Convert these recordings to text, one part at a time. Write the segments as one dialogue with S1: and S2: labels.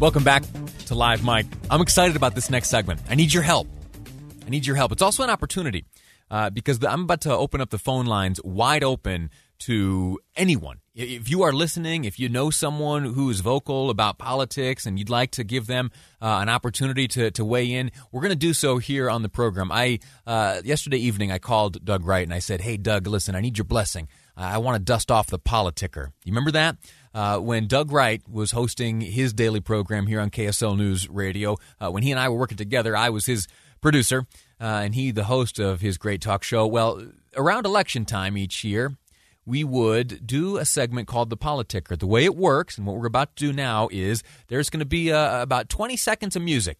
S1: Welcome back to Live Mic. I'm excited about this next segment. I need your help. I need your help. It's also an opportunity uh, because the, I'm about to open up the phone lines wide open to anyone. If you are listening, if you know someone who is vocal about politics and you'd like to give them uh, an opportunity to, to weigh in, we're going to do so here on the program. I uh, yesterday evening I called Doug Wright and I said, "Hey, Doug, listen, I need your blessing. I want to dust off the politicker. You remember that?" Uh, when Doug Wright was hosting his daily program here on KSL News Radio, uh, when he and I were working together, I was his producer, uh, and he the host of his great talk show. Well, around election time each year, we would do a segment called The Politicker. The way it works, and what we're about to do now, is there's going to be uh, about 20 seconds of music.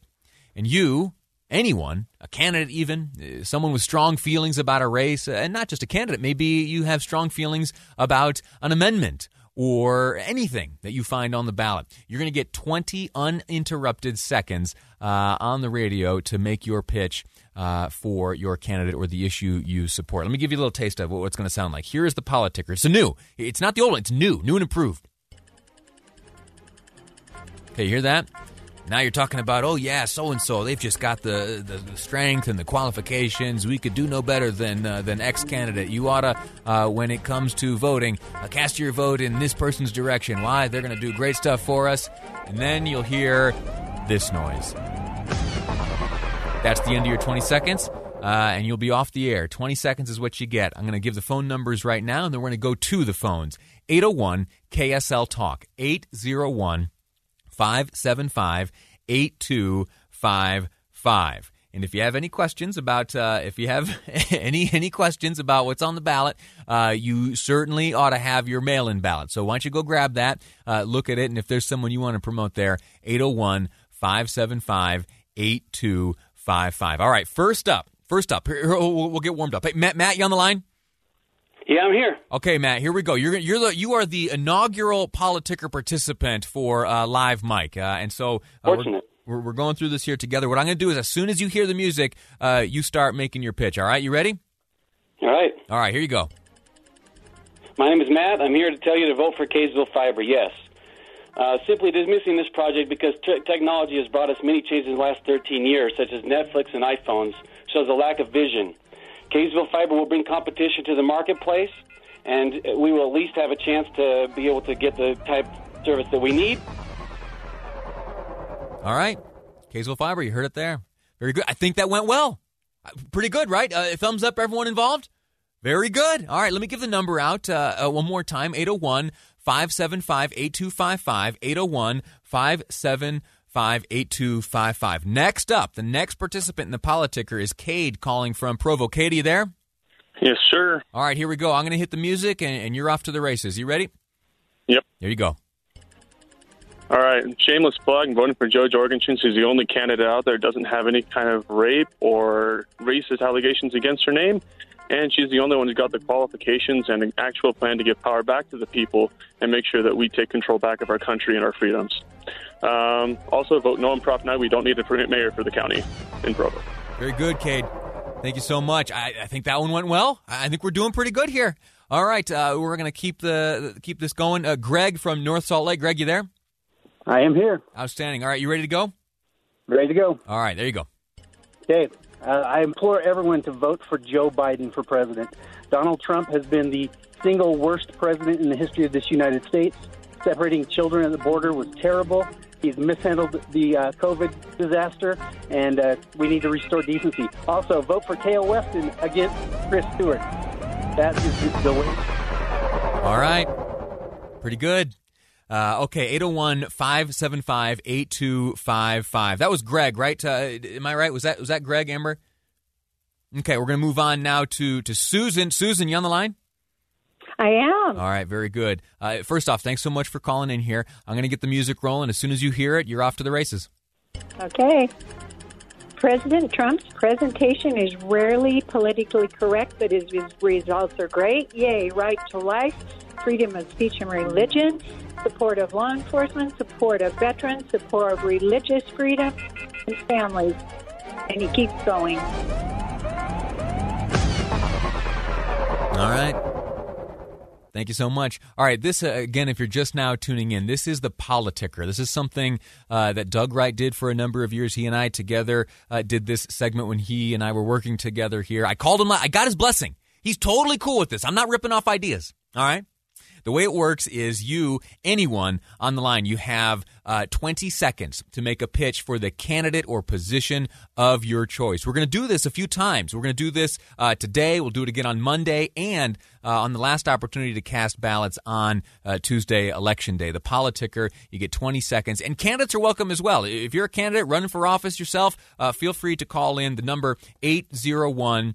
S1: And you, anyone, a candidate even, someone with strong feelings about a race, and not just a candidate, maybe you have strong feelings about an amendment or anything that you find on the ballot. You're going to get 20 uninterrupted seconds uh, on the radio to make your pitch uh, for your candidate or the issue you support. Let me give you a little taste of what it's going to sound like. Here is the politicker. It's a new. It's not the old one. It's new, new and improved. Okay, you hear that? Now you're talking about, oh yeah, so and so. They've just got the, the, the, strength and the qualifications. We could do no better than uh, than X candidate. You oughta, uh, when it comes to voting, uh, cast your vote in this person's direction. Why? They're going to do great stuff for us. And then you'll hear this noise. That's the end of your 20 seconds. Uh, and you'll be off the air. 20 seconds is what you get. I'm going to give the phone numbers right now, and then we're going to go to the phones. 801 KSL Talk, 801 575 8255. And if you have any questions about uh, if you have any any questions about what's on the ballot, uh, you certainly ought to have your mail-in ballot. So why don't you go grab that, uh, look at it, and if there's someone you want to promote there, 801 575 8255. All right, first up, first up, we'll, get warmed up. Hey, Matt, Matt, you on the line?
S2: Yeah, I'm here.
S1: Okay, Matt. Here we go. You're you're the you are the inaugural politicker participant for uh, Live Mic, uh, and so
S2: uh, Fortunate.
S1: We're, we're, going through this here together. What I'm going to do is, as soon as you hear the music, uh, you start making your pitch. All right, you ready?
S2: All right.
S1: All right. Here you go.
S2: My name is Matt. I'm here to tell you to vote for Kaysville Fiber. Yes. Uh, simply dismissing this project because t- technology has brought us many changes in the last 13 years, such as Netflix and iPhones, shows a lack of vision. Kaysville Fiber will bring competition to the marketplace, and we will at least have a chance to be able to get the type of service that we need.
S1: All right. Kaysville Fiber, you heard it there. Very good. I think that went well. Uh, pretty good, right? Uh, thumbs up, everyone involved? Very good. All right, let me give the number out uh, uh, one more time 801 575 8255. 801 575 58255. Next up, the next participant in the Politicker is Cade calling from Provo. Cade, are you there?
S3: Yes, sir.
S1: All right, here we go. I'm going to hit the music and, and you're off to the races. You ready?
S3: Yep.
S1: There you go.
S3: All right, shameless plug. I'm voting for Jo Jorgensen. She's the only candidate out there that doesn't have any kind of rape or racist allegations against her name and she's the only one who's got the qualifications and an actual plan to give power back to the people and make sure that we take control back of our country and our freedoms. Um, also, vote no on Prop 9. We don't need a permanent mayor for the county in Provo.
S1: Very good, Cade. Thank you so much. I, I, think that one went well. I think we're doing pretty good here. All right, uh, we're going to keep the keep this going. Uh, Greg from North Salt Lake. Greg, you there?
S4: I am here.
S1: Outstanding. All right, you ready to go?
S4: Ready to go.
S1: All right, there you go.
S4: Okay, uh, I implore everyone to vote for Joe Biden for president. Donald Trump has been the single worst president in the history of this United States. Separating children at the border was terrible. He's mishandled the uh, COVID disaster, and uh, we need to restore decency. Also, vote for Kael Weston against Chris Stewart. That is the way.
S1: All right. Pretty good. Uh, okay, 801 575 8255. That was Greg, right? Uh, am I right? Was that was that Greg, Amber? Okay, we're going to move on now to, to Susan. Susan, you on the line?
S5: I am.
S1: All right, very good. Uh, first off, thanks so much for calling in here. I'm going to get the music rolling. As soon as you hear it, you're off to the races.
S5: Okay. President Trump's presentation is rarely politically correct, but his results are great. Yay, right to life, freedom of speech and religion, support of law enforcement, support of veterans, support of religious freedom and families. And he keeps going.
S1: All right. Thank you so much. All right, this uh, again, if you're just now tuning in, this is the Politicker. This is something uh, that Doug Wright did for a number of years. He and I together uh, did this segment when he and I were working together here. I called him. I got his blessing. He's totally cool with this. I'm not ripping off ideas. All right. The way it works is you, anyone on the line, you have uh, 20 seconds to make a pitch for the candidate or position of your choice. We're going to do this a few times. We're going to do this uh, today. We'll do it again on Monday and uh, on the last opportunity to cast ballots on uh, Tuesday, Election Day. The Politicker, you get 20 seconds. And candidates are welcome as well. If you're a candidate running for office yourself, uh, feel free to call in the number 801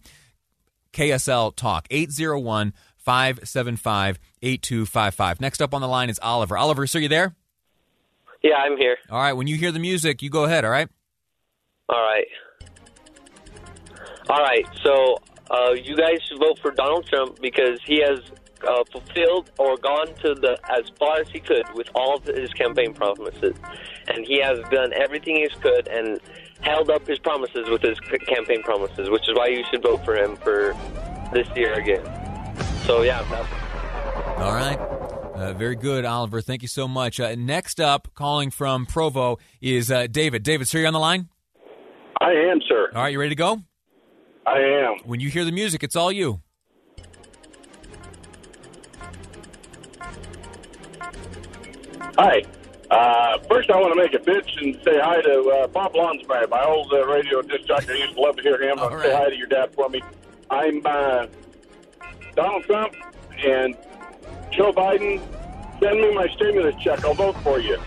S1: KSL Talk, 801 575 8255. Next up on the line is Oliver. Oliver, so you there?
S6: Yeah, I'm here.
S1: All right, when you hear the music, you go ahead, all right?
S6: All right. All right, so uh, you guys should vote for Donald Trump because he has uh, fulfilled or gone to the as far as he could with all of his campaign promises, and he has done everything he could and held up his promises with his campaign promises, which is why you should vote for him for this year again. So yeah,
S1: all right. Uh, very good, Oliver. Thank you so much. Uh, next up, calling from Provo, is uh, David. David, sir, you on the line?
S7: I am, sir.
S1: All right, you ready to go?
S7: I am.
S1: When you hear the music, it's all you.
S7: Hi. Uh, first, I want to make a pitch and say hi to uh, Bob Lonsberry, my old uh, radio disc jockey. I used to love to hear him.
S1: All
S7: Say hi to your dad for me. I'm uh, Donald Trump and Joe Biden. Send me my stimulus check. I'll vote for you.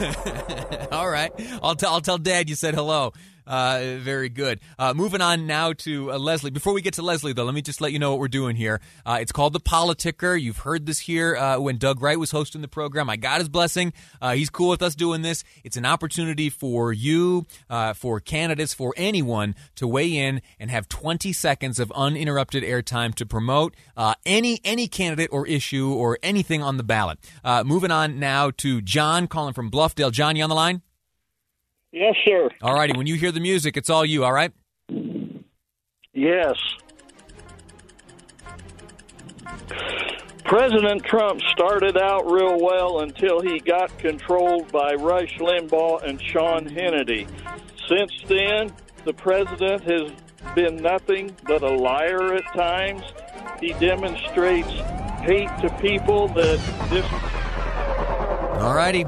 S1: All right. I'll, t- I'll tell Dad you said hello. Uh, very good. Uh, moving on now to uh, Leslie. Before we get to Leslie, though, let me just let you know what we're doing here. Uh, it's called the Politicker. You've heard this here uh, when Doug Wright was hosting the program. I got his blessing. He's cool with us doing this. It's an opportunity for you, for candidates, for anyone to weigh in and have 20 seconds of uninterrupted airtime to promote any any candidate or issue or anything on the ballot. Moving on now to John calling from Bluffdale. John, you on the line?
S8: Yes, sir.
S1: All righty. When you hear the music, it's all you. All right.
S8: Yes. President Trump started out real well until he got controlled by Rush Limbaugh and Sean Hannity. Since then, the president has been nothing but a liar at times. He demonstrates hate to people that this
S1: All righty.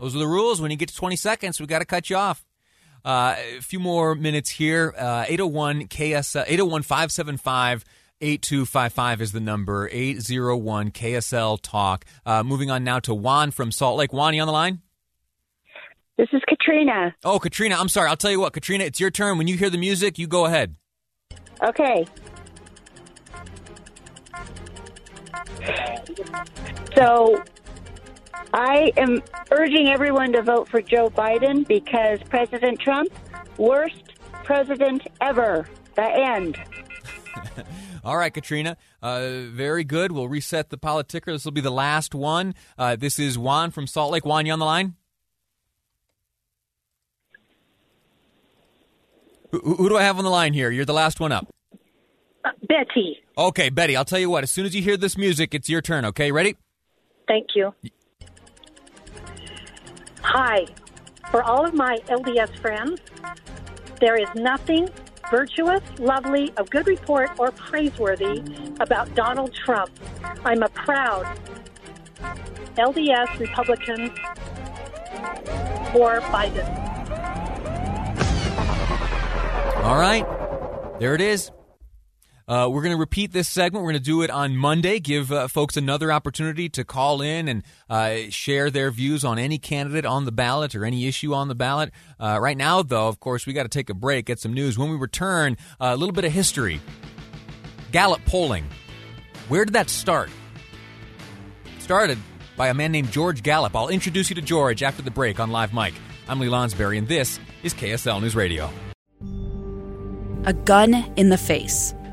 S1: Those are the rules. When you get to 20 seconds, we got to cut you off. Uh, a few more minutes here. Uh, 801 KSL, 801 575 8255 is the number. 801 KSL Talk. Uh, moving on now to Juan from Salt Lake. Juan, you on the line?
S5: This is Katrina.
S1: Oh, Katrina, I'm sorry. I'll tell you what, Katrina, it's your turn. When you hear the music, you go ahead.
S5: Okay. So I am urging everyone to vote for Joe Biden because President Trump, worst president ever. The end.
S1: All right, Katrina. Uh, very good. We'll reset the politicker. This will be the last one. Uh, this is Juan from Salt Lake. Juan, you on the line? Who, who do I have on the line here? You're the last one up.
S5: Betty.
S1: Okay, Betty, I'll tell you what. As soon as you hear this music, it's your turn, okay? Ready?
S9: Thank you. Hi. For all of my LDS friends, there is nothing virtuous, lovely, of good report, or praiseworthy about Donald Trump. I'm a proud LDS Republican for Biden.
S1: All right. There it is. Uh, we're going to repeat this segment. We're going to do it on Monday. Give uh, folks another opportunity to call in and uh, share their views on any candidate on the ballot or any issue on the ballot. Uh, right now, though, of course, we got to take a break, get some news. When we return, uh, a little bit of history. Gallup polling. Where did that start? started by a man named George Gallup. I'll introduce you to George after the break on Live Mic. I'm Lee Lonsberry, and this is KSL News Radio.
S10: A gun in the face.